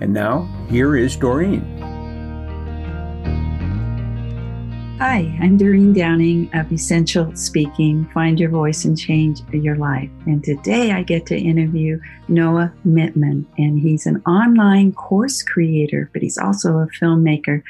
And now, here is Doreen. Hi, I'm Doreen Downing of Essential Speaking Find Your Voice and Change Your Life. And today I get to interview Noah Mittman, and he's an online course creator, but he's also a filmmaker.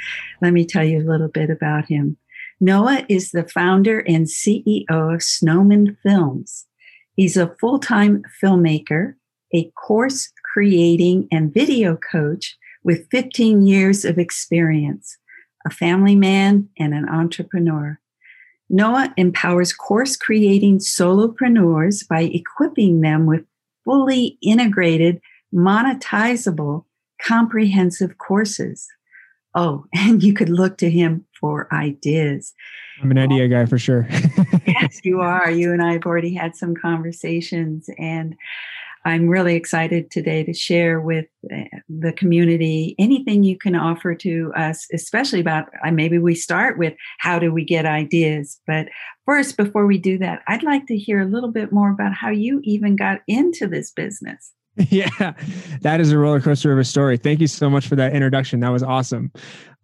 Let me tell you a little bit about him. Noah is the founder and CEO of Snowman Films. He's a full time filmmaker, a course creating and video coach with 15 years of experience, a family man, and an entrepreneur. Noah empowers course creating solopreneurs by equipping them with fully integrated, monetizable, comprehensive courses. Oh, and you could look to him for ideas. I'm an idea guy for sure. yes, you are. You and I have already had some conversations, and I'm really excited today to share with uh, the community anything you can offer to us, especially about uh, maybe we start with how do we get ideas. But first, before we do that, I'd like to hear a little bit more about how you even got into this business. Yeah, that is a roller coaster of a story. Thank you so much for that introduction. That was awesome.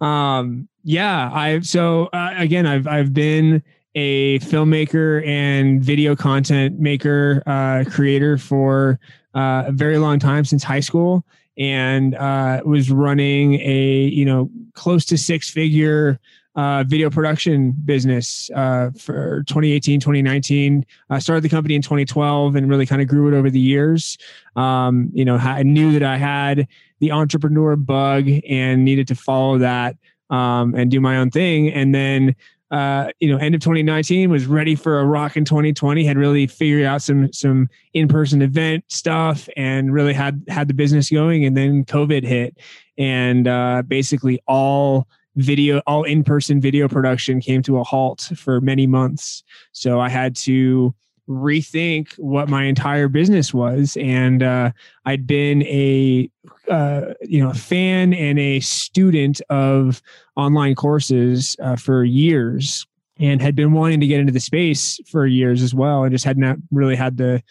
Um, yeah, I've so uh, again, I've I've been a filmmaker and video content maker, uh, creator for uh, a very long time since high school, and uh, was running a you know close to six figure uh, video production business uh, for 2018, 2019. I started the company in 2012 and really kind of grew it over the years. Um, you know, I knew that I had the entrepreneur bug and needed to follow that um, and do my own thing. And then uh, you know, end of 2019 was ready for a rock in 2020. Had really figured out some some in person event stuff and really had had the business going. And then COVID hit, and uh, basically all video, all in person video production came to a halt for many months. So I had to rethink what my entire business was and uh, i'd been a uh, you know a fan and a student of online courses uh, for years and had been wanting to get into the space for years as well and just had not really had the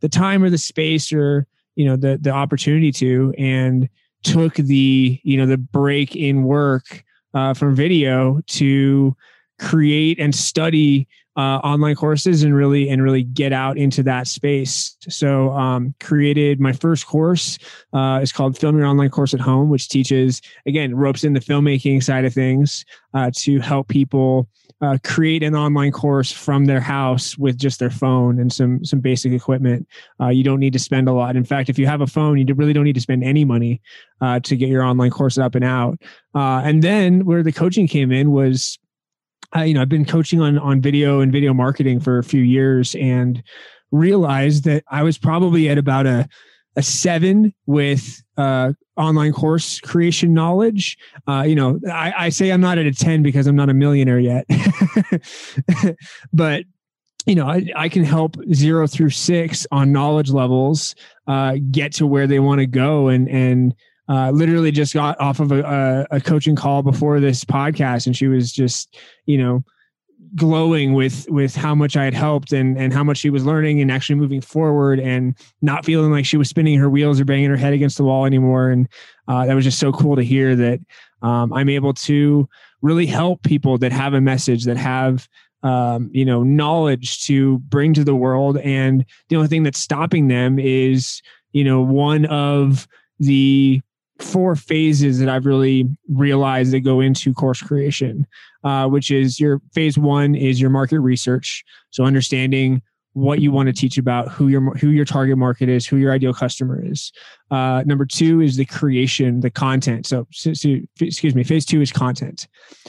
the time or the space or you know the the opportunity to and took the you know the break in work uh, from video to create and study uh, online courses and really and really get out into that space. So, um, created my first course. Uh, it's called Film Your Online Course at Home, which teaches again ropes in the filmmaking side of things uh, to help people uh, create an online course from their house with just their phone and some some basic equipment. Uh, you don't need to spend a lot. In fact, if you have a phone, you really don't need to spend any money uh, to get your online course up and out. Uh, and then where the coaching came in was I, you know, I've been coaching on on video and video marketing for a few years, and realized that I was probably at about a a seven with uh, online course creation knowledge. Uh, you know, I, I say I'm not at a 10 because I'm not a millionaire yet. but, you know, I, I can help zero through six on knowledge levels uh, get to where they want to go and, and, uh, literally just got off of a, a, coaching call before this podcast, and she was just, you know, glowing with with how much I had helped and and how much she was learning and actually moving forward and not feeling like she was spinning her wheels or banging her head against the wall anymore. And uh, that was just so cool to hear that um, I'm able to really help people that have a message that have um, you know knowledge to bring to the world and the only thing that's stopping them is you know one of the four phases that I've really realized that go into course creation, uh, which is your phase one is your market research. So understanding what you want to teach about, who your who your target market is, who your ideal customer is. Uh, number two is the creation, the content. So, so, excuse me. Phase two is content.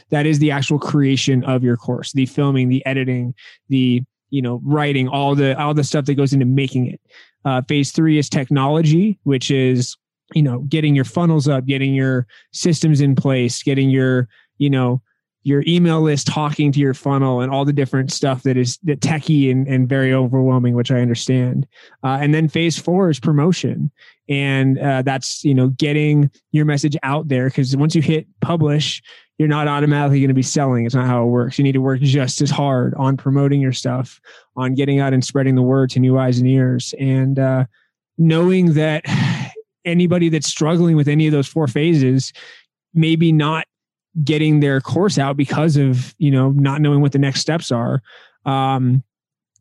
That is the actual creation of your course, the filming, the editing, the you know writing, all the all the stuff that goes into making it. Uh, phase three is technology, which is you know getting your funnels up getting your systems in place getting your you know your email list talking to your funnel and all the different stuff that is that techy and, and very overwhelming which i understand. Uh, and then phase four is promotion. And uh, that's you know getting your message out there because once you hit publish you're not automatically going to be selling. It's not how it works. You need to work just as hard on promoting your stuff on getting out and spreading the word to new eyes and ears. And uh, knowing that anybody that's struggling with any of those four phases maybe not getting their course out because of you know not knowing what the next steps are. Um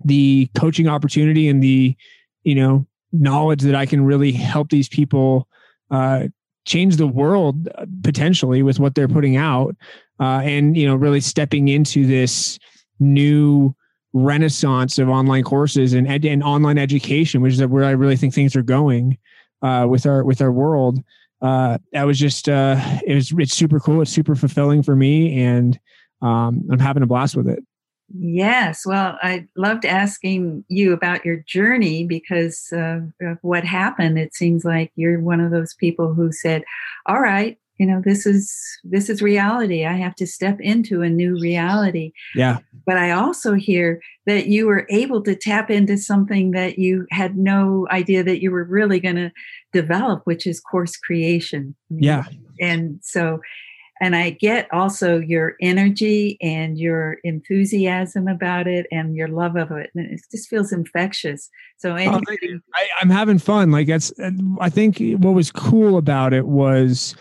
the coaching opportunity and the you know knowledge that i can really help these people uh change the world uh, potentially with what they're putting out uh and you know really stepping into this new renaissance of online courses and ed- and online education which is where i really think things are going uh with our with our world uh, that was just uh, it was it's super cool. It's super fulfilling for me, and um, I'm having a blast with it. Yes, well, I loved asking you about your journey because uh, of what happened. It seems like you're one of those people who said, "All right, you know this is this is reality. I have to step into a new reality. Yeah. But i also hear that you were able to tap into something that you had no idea that you were really going to develop which is course creation. Yeah. And so and i get also your energy and your enthusiasm about it and your love of it and it just feels infectious. So anybody, oh, I, i'm having fun. Like that's i think what was cool about it was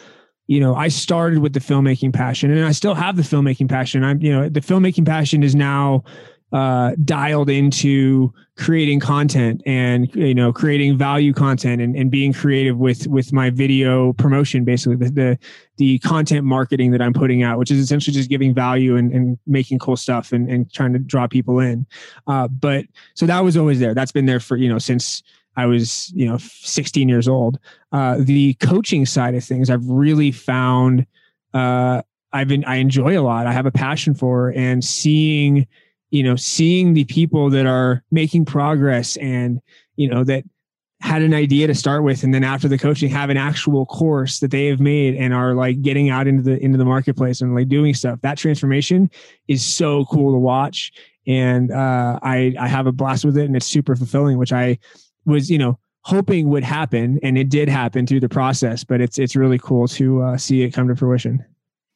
you know, I started with the filmmaking passion and I still have the filmmaking passion. I'm, you know, the filmmaking passion is now uh, dialed into creating content and you know creating value content and, and being creative with with my video promotion basically the, the, the content marketing that i'm putting out which is essentially just giving value and, and making cool stuff and, and trying to draw people in uh, but so that was always there that's been there for you know since I was, you know, 16 years old. Uh, the coaching side of things, I've really found uh, I've been I enjoy a lot. I have a passion for and seeing, you know, seeing the people that are making progress and you know that had an idea to start with and then after the coaching have an actual course that they have made and are like getting out into the into the marketplace and like doing stuff that transformation is so cool to watch and uh, i i have a blast with it and it's super fulfilling which i was you know hoping would happen and it did happen through the process but it's it's really cool to uh, see it come to fruition.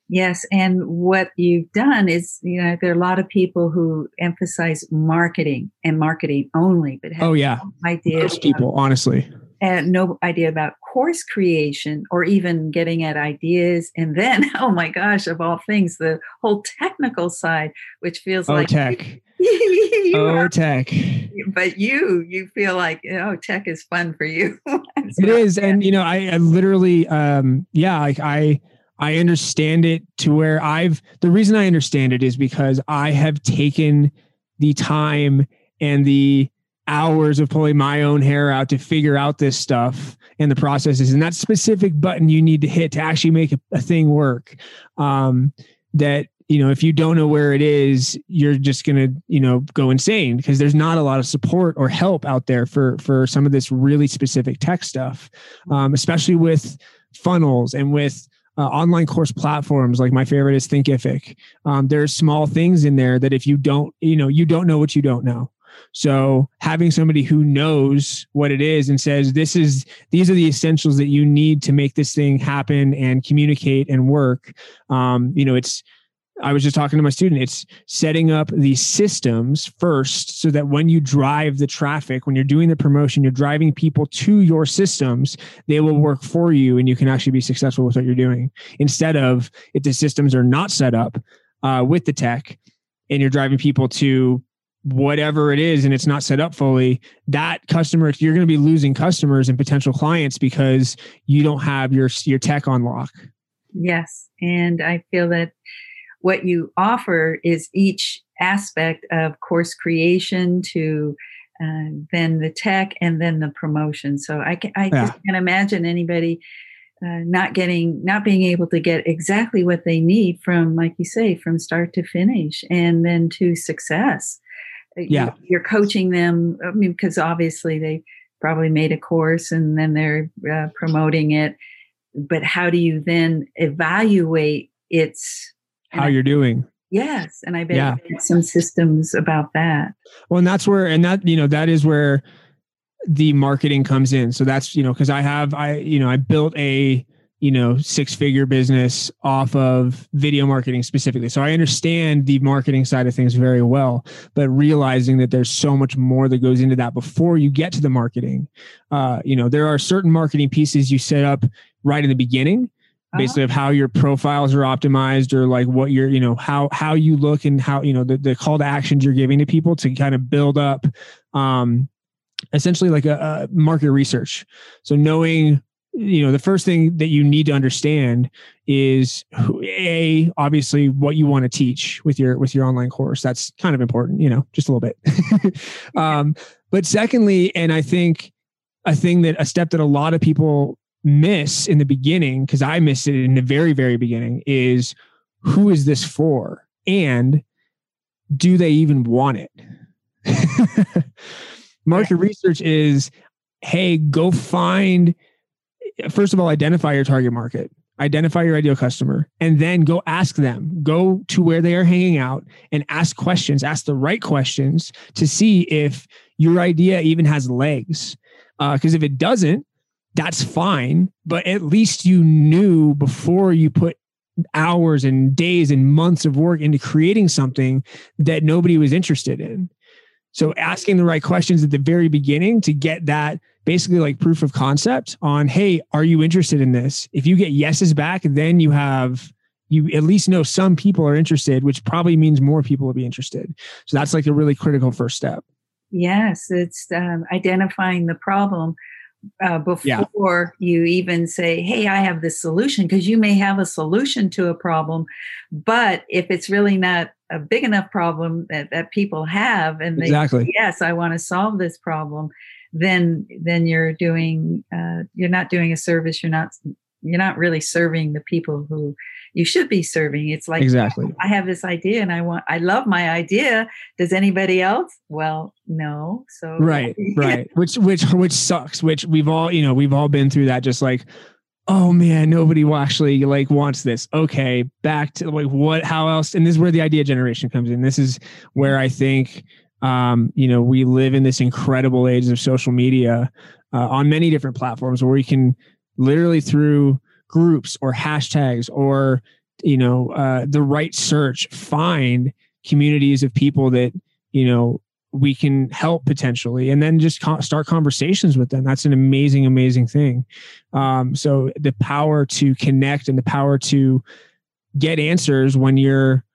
Yes and what you've done is you know there are a lot of people who emphasize marketing and marketing only but oh yeah. no idea Most people honestly. and no idea about course creation or even getting at ideas and then oh my gosh of all things the whole technical side which feels oh, like tech oh are, tech. But you you feel like oh tech is fun for you. It is and you know I, I literally um yeah like i i understand it to where i've the reason i understand it is because i have taken the time and the hours of pulling my own hair out to figure out this stuff and the processes and that specific button you need to hit to actually make a, a thing work um that you know if you don't know where it is you're just going to you know go insane because there's not a lot of support or help out there for for some of this really specific tech stuff um, especially with funnels and with uh, online course platforms like my favorite is thinkific. Um, there's small things in there that if you don't you know you don't know what you don't know. So having somebody who knows what it is and says this is these are the essentials that you need to make this thing happen and communicate and work um, you know it's I was just talking to my student. It's setting up the systems first so that when you drive the traffic, when you're doing the promotion, you're driving people to your systems, they will work for you and you can actually be successful with what you're doing. Instead of if the systems are not set up uh, with the tech and you're driving people to whatever it is and it's not set up fully, that customer, you're going to be losing customers and potential clients because you don't have your, your tech on lock. Yes. And I feel that what you offer is each aspect of course creation to uh, then the tech and then the promotion. So I can I yeah. just can't imagine anybody uh, not getting not being able to get exactly what they need from like you say from start to finish and then to success. Uh, yeah, you're coaching them. I mean, because obviously they probably made a course and then they're uh, promoting it. But how do you then evaluate its how you're doing? Yes, and I bet yeah. some systems about that. Well, and that's where, and that you know, that is where the marketing comes in. So that's you know, because I have I you know I built a you know six figure business off of video marketing specifically so i understand the marketing side of things very well but realizing that there's so much more that goes into that before you get to the marketing uh, you know there are certain marketing pieces you set up right in the beginning basically of how your profiles are optimized or like what you're you know how how you look and how you know the, the call to actions you're giving to people to kind of build up um essentially like a, a market research. So knowing you know the first thing that you need to understand is a obviously what you want to teach with your with your online course. That's kind of important you know just a little bit. Um, but secondly and i think a thing that a step that a lot of people miss in the beginning because i missed it in the very very beginning is who is this for? And do they even want it? Market research is hey go find first of all, identify your target market, identify your ideal customer, and then go ask them, go to where they are hanging out and ask questions, ask the right questions to see if your idea even has legs. Because uh, if it doesn't, that's fine. But at least you knew before you put hours and days and months of work into creating something that nobody was interested in. So asking the right questions at the very beginning to get that basically like proof of concept on, hey, are you interested in this? If you get yeses back, then you have you at least know some people are interested, which probably means more people will be interested. So that's like a really critical first step. Yes, it's um, identifying the problem uh, before yeah. you even say, Hey, I have this solution, because you may have a solution to a problem. But if it's really not a big enough problem that, that people have, and they, exactly. yes, I want to solve this problem, then then you're doing uh, you're not doing a service you're not you're not really serving the people who you should be serving. It's like exactly. I have this idea and i want i love my idea. Does anybody else? Well no. So right right. Which which which sucks which we've all you know we've all been through that just like oh man nobody will actually like wants this. Okay back to like what how else and this is where the idea generation comes in. This is where i think um, you know, we live in this incredible age of social media uh, on many different platforms where we can literally through groups or hashtags or you know uh, the right search find communities of people that you know we can help potentially and then just co- start conversations with them that's an amazing amazing thing um, so the power to connect and the power to get answers when you're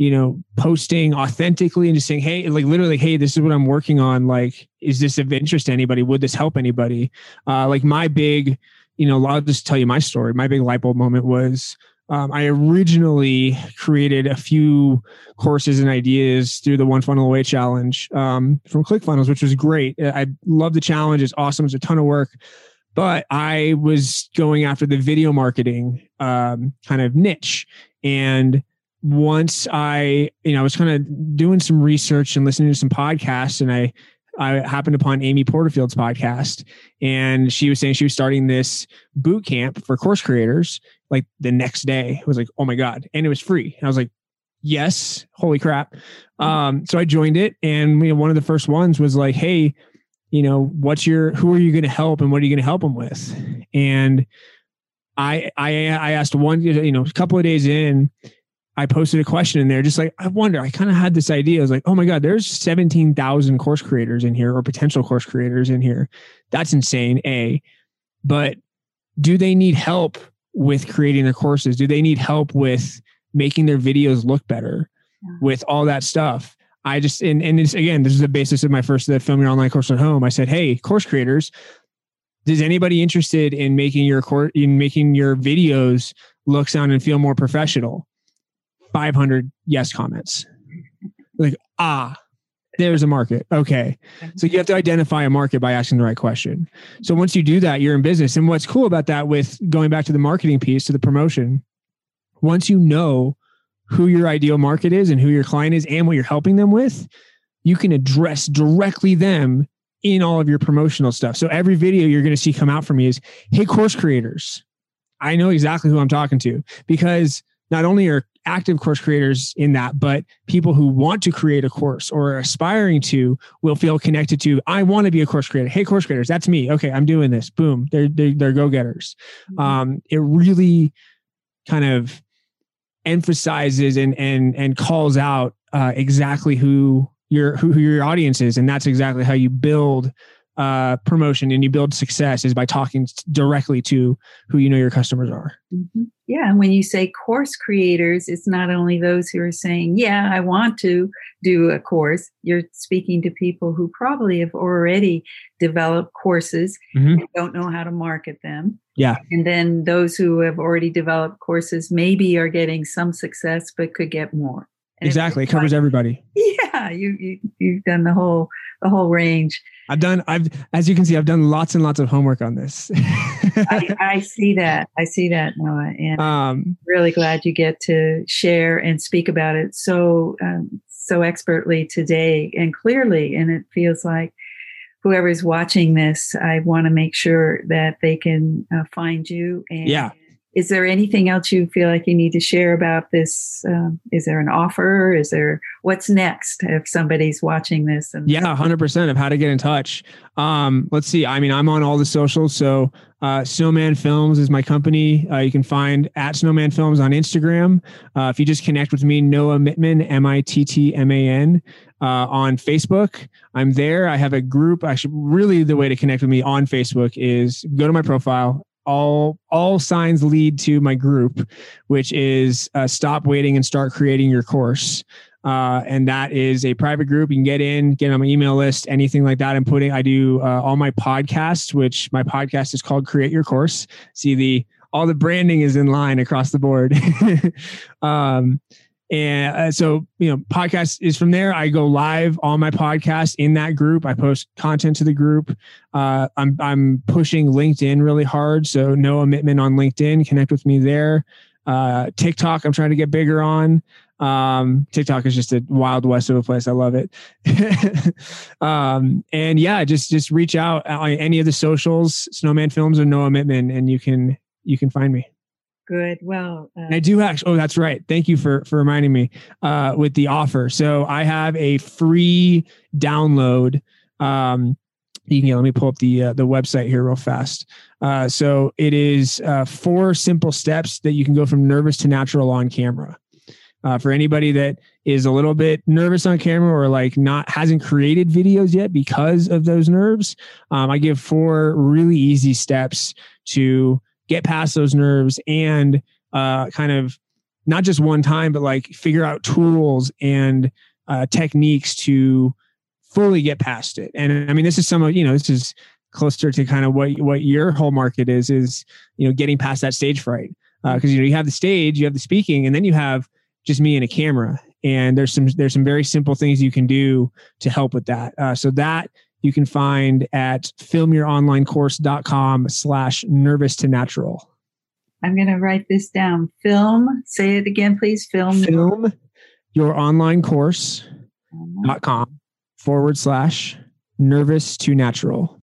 you know, posting authentically and just saying, hey, like literally, hey, this is what I'm working on. Like, is this of interest to anybody? Would this help anybody? Uh, like my big, you know, I'll just tell you my story. My big light bulb moment was um, I originally created a few courses and ideas through the One Funnel Away challenge um, from ClickFunnels, which was great. I love the challenge. It's awesome. It's a ton of work. But I was going after the video marketing um, kind of niche. And once I, you know, I was kind of doing some research and listening to some podcasts, and I, I happened upon Amy Porterfield's podcast, and she was saying she was starting this boot camp for course creators like the next day. I was like, oh my god, and it was free. And I was like, yes, holy crap! Um, so I joined it, and one of the first ones was like, hey, you know, what's your, who are you going to help, and what are you going to help them with? And I, I, I asked one, you know, a couple of days in I posted a question in there, just like, I wonder, I kind of had this idea. I was like, oh my God, there's 17,000 course creators in here or potential course creators in here. That's insane. A, but do they need help with creating their courses? Do they need help with making their videos look better yeah. with all that stuff? I just, and, and it's, again, this is the basis of my first the film your online course at home. I said, Hey, course creators, is anybody interested in making your course, in making your videos look, sound, and feel more professional? 500 yes comments. Like, ah, there's a market. Okay. So you have to identify a market by asking the right question. So once you do that, you're in business. And what's cool about that with going back to the marketing piece, to the promotion, once you know who your ideal market is and who your client is and what you're helping them with, you can address directly them in all of your promotional stuff. So every video you're going to see come out from me is, hey, course creators. I know exactly who I'm talking to because not only are active course creators in that, but people who want to create a course or are aspiring to will feel connected to, I want to be a course creator. Hey, course creators, that's me. Okay, I'm doing this. Boom. They're, they're, they're go getters. Mm-hmm. Um, it really kind of emphasizes and, and, and calls out uh, exactly who your, who, who your audience is. And that's exactly how you build uh, promotion and you build success is by talking directly to who you know your customers are. Mm-hmm. Yeah. And when you say course creators, it's not only those who are saying, yeah, I want to do a course. You're speaking to people who probably have already developed courses mm-hmm. and don't know how to market them. Yeah. And then those who have already developed courses maybe are getting some success, but could get more. And exactly. It covers everybody. Yeah. You, you, you've done the whole, the whole range. I've done, I've, as you can see, I've done lots and lots of homework on this. I, I, see that. I see that, Noah. And um, really glad you get to share and speak about it so, um, so expertly today and clearly. And it feels like whoever's watching this, I want to make sure that they can uh, find you and yeah is there anything else you feel like you need to share about this? Um, is there an offer? Is there what's next if somebody's watching this? And yeah, hundred percent of how to get in touch. Um, let's see. I mean, I'm on all the socials. So uh, Snowman Films is my company. Uh, you can find at Snowman Films on Instagram. Uh, if you just connect with me, Noah Mittman, M I T T M A N. Uh, on Facebook. I'm there. I have a group. Actually, really, the way to connect with me on Facebook is go to my profile, all all signs lead to my group which is uh, stop waiting and start creating your course. Uh, and that is a private group. You can get in get on my email list anything like that. I'm putting i do uh, all my podcasts which my podcast is called create your course. See the all the branding is in line across the board. Um, and uh, so, you know, podcast is from there. I go live on my podcast in that group. I post content to the group. Uh, I'm, I'm pushing LinkedIn really hard. So Noah Mittman on LinkedIn, connect with me there. Uh, TikTok, I'm trying to get bigger on. Um, TikTok is just a wild west of a place. I love it. um, and yeah, just, just reach out on any of the socials, Snowman Films or Noah Mittman, and you can, you can find me good. Well, uh, I do actually. Oh, that's right. Thank you for for reminding me uh, with the offer. So I have a free download. Um, you can let me pull up the uh, the website here real fast. Uh, so it is uh, four simple steps that you can go from nervous to natural on camera. Uh, for anybody that is a little bit nervous on camera or like not hasn't created videos yet because of those nerves, um, I give four really easy steps to get past those nerves and uh, kind of not just one time, but like figure out tools and uh, techniques to fully get past it. And I mean, this is some of, you know, this is closer to kind of what, what your whole market is, is, you know, getting past that stage fright. Uh, cause you know, you have the stage, you have the speaking, and then you have just me and a camera. And there's some, there's some very simple things you can do to help with that. Uh, so that you can find at filmyouronlinecourse.com slash nervous to natural. I'm going to write this down. Film, say it again, please. Film. Film your online course.com forward slash nervous to natural.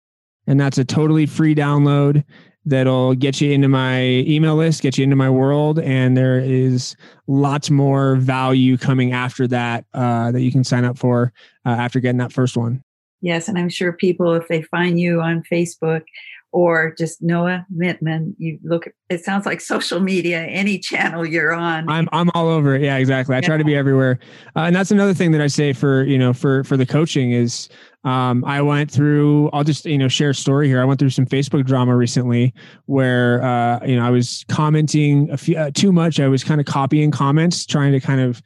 And that's a totally free download that'll get you into my email list, get you into my world. And there is lots more value coming after that uh, that you can sign up for uh, after getting that first one. Yes, and I'm sure people, if they find you on Facebook or just Noah Mittman, you look. It sounds like social media, any channel you're on. I'm I'm all over it. Yeah, exactly. I yeah. try to be everywhere, uh, and that's another thing that I say for you know for for the coaching is um, I went through. I'll just you know share a story here. I went through some Facebook drama recently where uh, you know I was commenting a few uh, too much. I was kind of copying comments, trying to kind of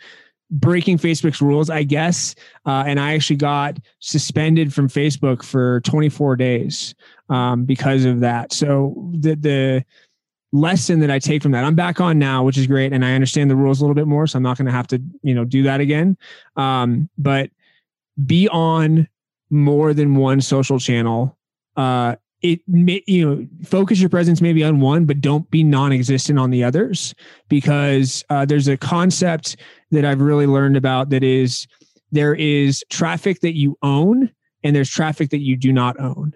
breaking Facebook's rules, I guess. Uh, and I actually got suspended from Facebook for 24 days um, because of that. So the the lesson that I take from that, I'm back on now, which is great, and I understand the rules a little bit more, so I'm not going to have to you know do that again. Um, but be on more than one social channel. Uh, it may, you know focus your presence maybe on one but don't be non-existent on the others because uh, there's a concept that i've really learned about that is there is traffic that you own and there's traffic that you do not own.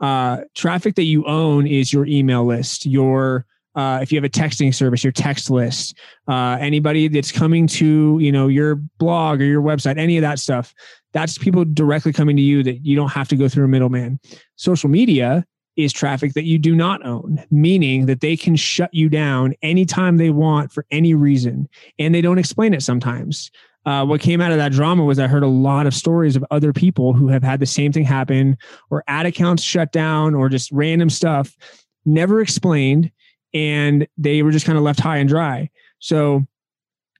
Uh, traffic that you own is your email list, your uh, if you have a texting service, your text list, uh, anybody that's coming to you know your blog or your website, any of that stuff, that's people directly coming to you that you don't have to go through a middleman. Social media is traffic that you do not own, meaning that they can shut you down anytime they want for any reason, and they don't explain it sometimes. Uh, what came out of that drama was I heard a lot of stories of other people who have had the same thing happen, or ad accounts shut down, or just random stuff, never explained, and they were just kind of left high and dry. So,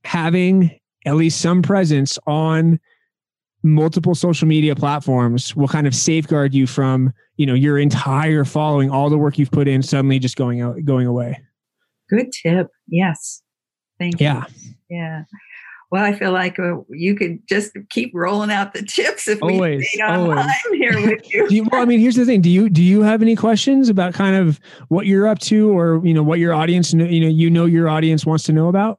having at least some presence on multiple social media platforms will kind of safeguard you from you know your entire following all the work you've put in suddenly just going out going away. Good tip. Yes. Thank yeah. you. Yeah. Yeah. Well i feel like uh, you could just keep rolling out the tips if we always, stayed online always. here with you. you well i mean here's the thing. Do you do you have any questions about kind of what you're up to or you know what your audience you know you know your audience wants to know about?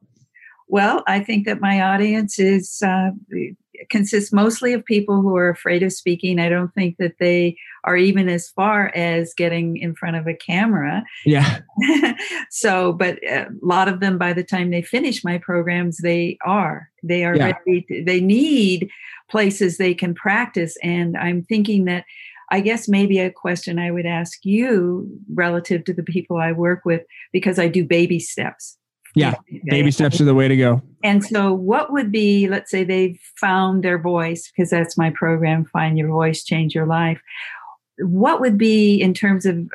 Well i think that my audience is uh, consists mostly of people who are afraid of speaking. I don't think that they are even as far as getting in front of a camera. Yeah. so, but a lot of them, by the time they finish my programs, they are. They are Yeah. ready. To, they need places they can practice. And I'm thinking that. I guess maybe a question I would ask you relative to the people I work with, because I do baby steps. Yeah, baby steps are the way to go And so, what would be, let's say they've found their voice, because that's my program, Find Your Voice, Change Your Life. What would be, in terms of,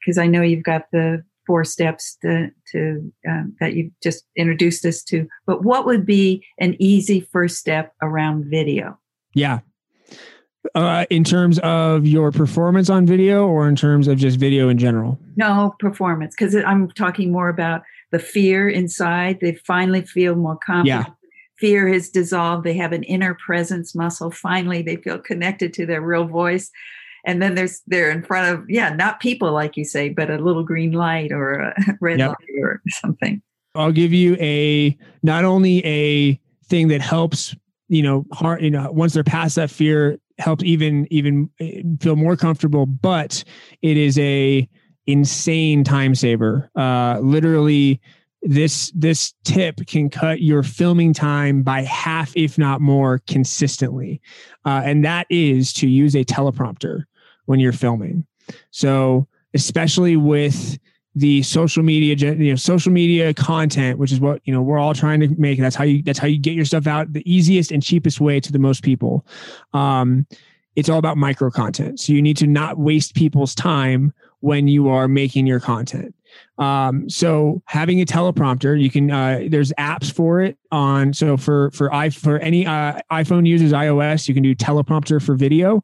because I know you've got the four steps to, to um, that you've just introduced us to, but what would be an easy first step around video? yeah uh, in terms of your performance on video or in terms of just video in general No performance, because I'm talking more about the fear inside. They finally feel more confident. Yeah. Fear has dissolved. They have an inner presence muscle. Finally, they feel connected to their real voice. And then there's they're in front of yeah, not people like you say, but a little green light or a red Yep. light or something. I'll give you a not only a thing that helps, you know, heart, you know, once they're past that fear, helps even even eh, feel more comfortable, but it is a insane time saver. Uh literally this this tip can cut your filming time by half if not more consistently uh, and that is to use a teleprompter when you're filming so especially with the social media you know social media content which is what you know we're all trying to make that's how you that's how you get your stuff out the easiest and cheapest way to the most people. Um it's all about micro content. So you need to not waste people's time when you are making your content um, so having a teleprompter, you can uh, there's apps for it on. So for for i for any uh, iPhone users iOS, you can do teleprompter for video,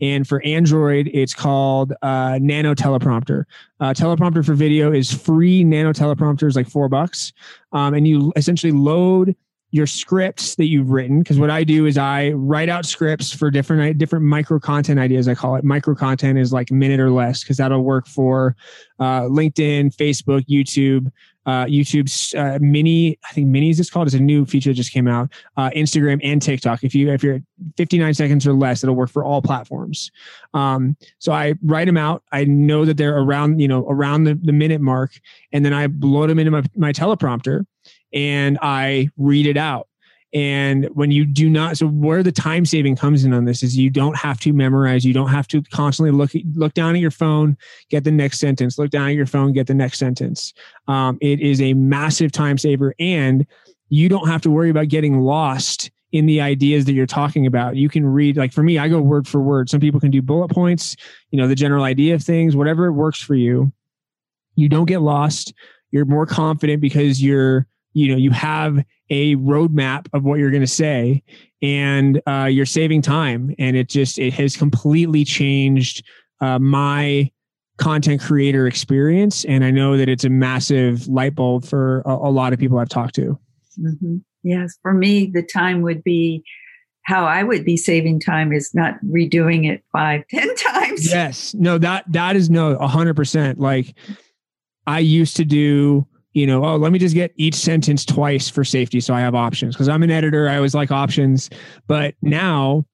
and for Android, it's called uh, Nano Teleprompter. Uh, teleprompter for video is free. Nano teleprompter is like four bucks, um, and you essentially load your scripts that you've written because what i do is i write out scripts for different different micro content ideas i call it. Micro content is like a minute or less because that'll work for uh, linkedin facebook youtube uh, YouTube's uh, mini, I think mini is it's called. It's a new feature that just came out. Uh, Instagram and TikTok. If you if you're 59 seconds or less, it'll work for all platforms. Um, so I write them out. I know that they're around you know around the, the minute mark, and then I load them into my, my teleprompter, and I read it out. And when you do not, so where the time saving comes in on this is you don't have to memorize. You don't have to constantly look look down at your phone, get the next sentence. Look down at your phone, get the next sentence. Um, it is a massive time saver, and you don't have to worry about getting lost in the ideas that you're talking about. You can read, like for me, I go word for word. Some people can do bullet points, you know, the general idea of things, whatever works for you. You don't get lost. You're more confident because you're, you know, you have a roadmap of what you're going to say and uh, you're saving time. And it just, it has completely changed uh, my content creator experience. And I know that it's a massive light bulb for a, a lot of people I've talked to. Mhm. Yes, for me, the time would be how I would be saving time is not redoing it five, ten times. yes no that that is no 100% like i used to do you know oh let me just get each sentence twice for safety so i have options because i'm an editor i always like options but now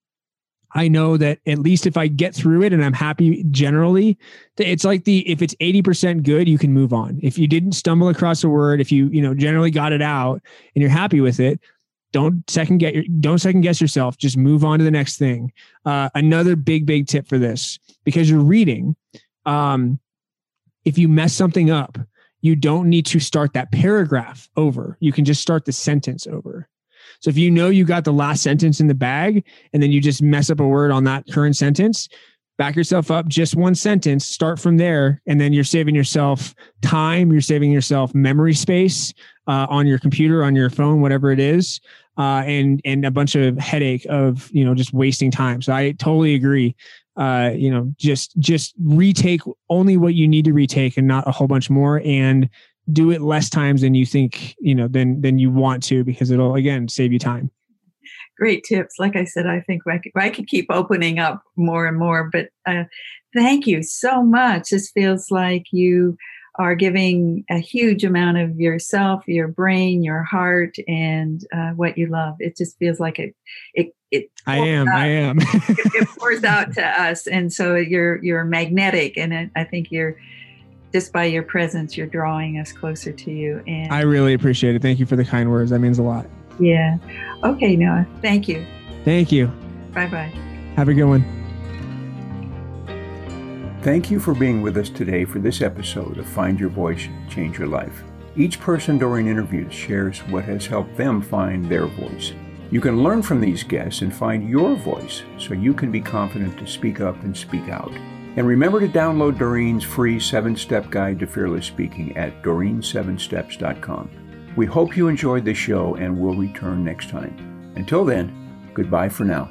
I know that at least if I get through it and I'm happy generally, it's like the if it's 80% good, you can move on. If you didn't stumble across a word, if you, you know, generally got it out and you're happy with it, don't second get your don't second guess yourself. Just move on to the next thing. Uh, another big, big tip for this, because you're reading, um, if you mess something up, you don't need to start that paragraph over. You can just start the sentence over. So if you know you got the last sentence in the bag and then you just mess up a word on that current sentence, back yourself up just one sentence, start from there, and then you're saving yourself time, you're saving yourself memory space uh, on your computer, on your phone, whatever it is, uh, and and a bunch of headache of you know just wasting time. So I totally agree. Uh, you know, just just retake only what you need to retake and not a whole bunch more, and do it less times than you think you know than than you want to because it'll again save you time. Great tips. Like i said i think i could, I could keep opening up more and more but uh, thank you so much. This feels like you are giving a huge amount of yourself your brain your heart and uh, what you love. It just feels like it it it i am out. i am it, it, pours out to us and so you're you're magnetic and it, i think you're just by your presence, you're drawing us closer to you. And I really appreciate it. Thank you for the kind words. That means a lot. Yeah. Okay, Noah. Thank you. Thank you. Bye bye. Have a good one. Thank you for being with us today for this episode of Find Your Voice, Change Your Life. Each person during interviews shares what has helped them find their voice. You can learn from these guests and find your voice so you can be confident to speak up and speak out. And remember to download Doreen's free seven step guide to fearless speaking at doreen7steps.com. We hope you enjoyed the show and will return next time. Until then, goodbye for now.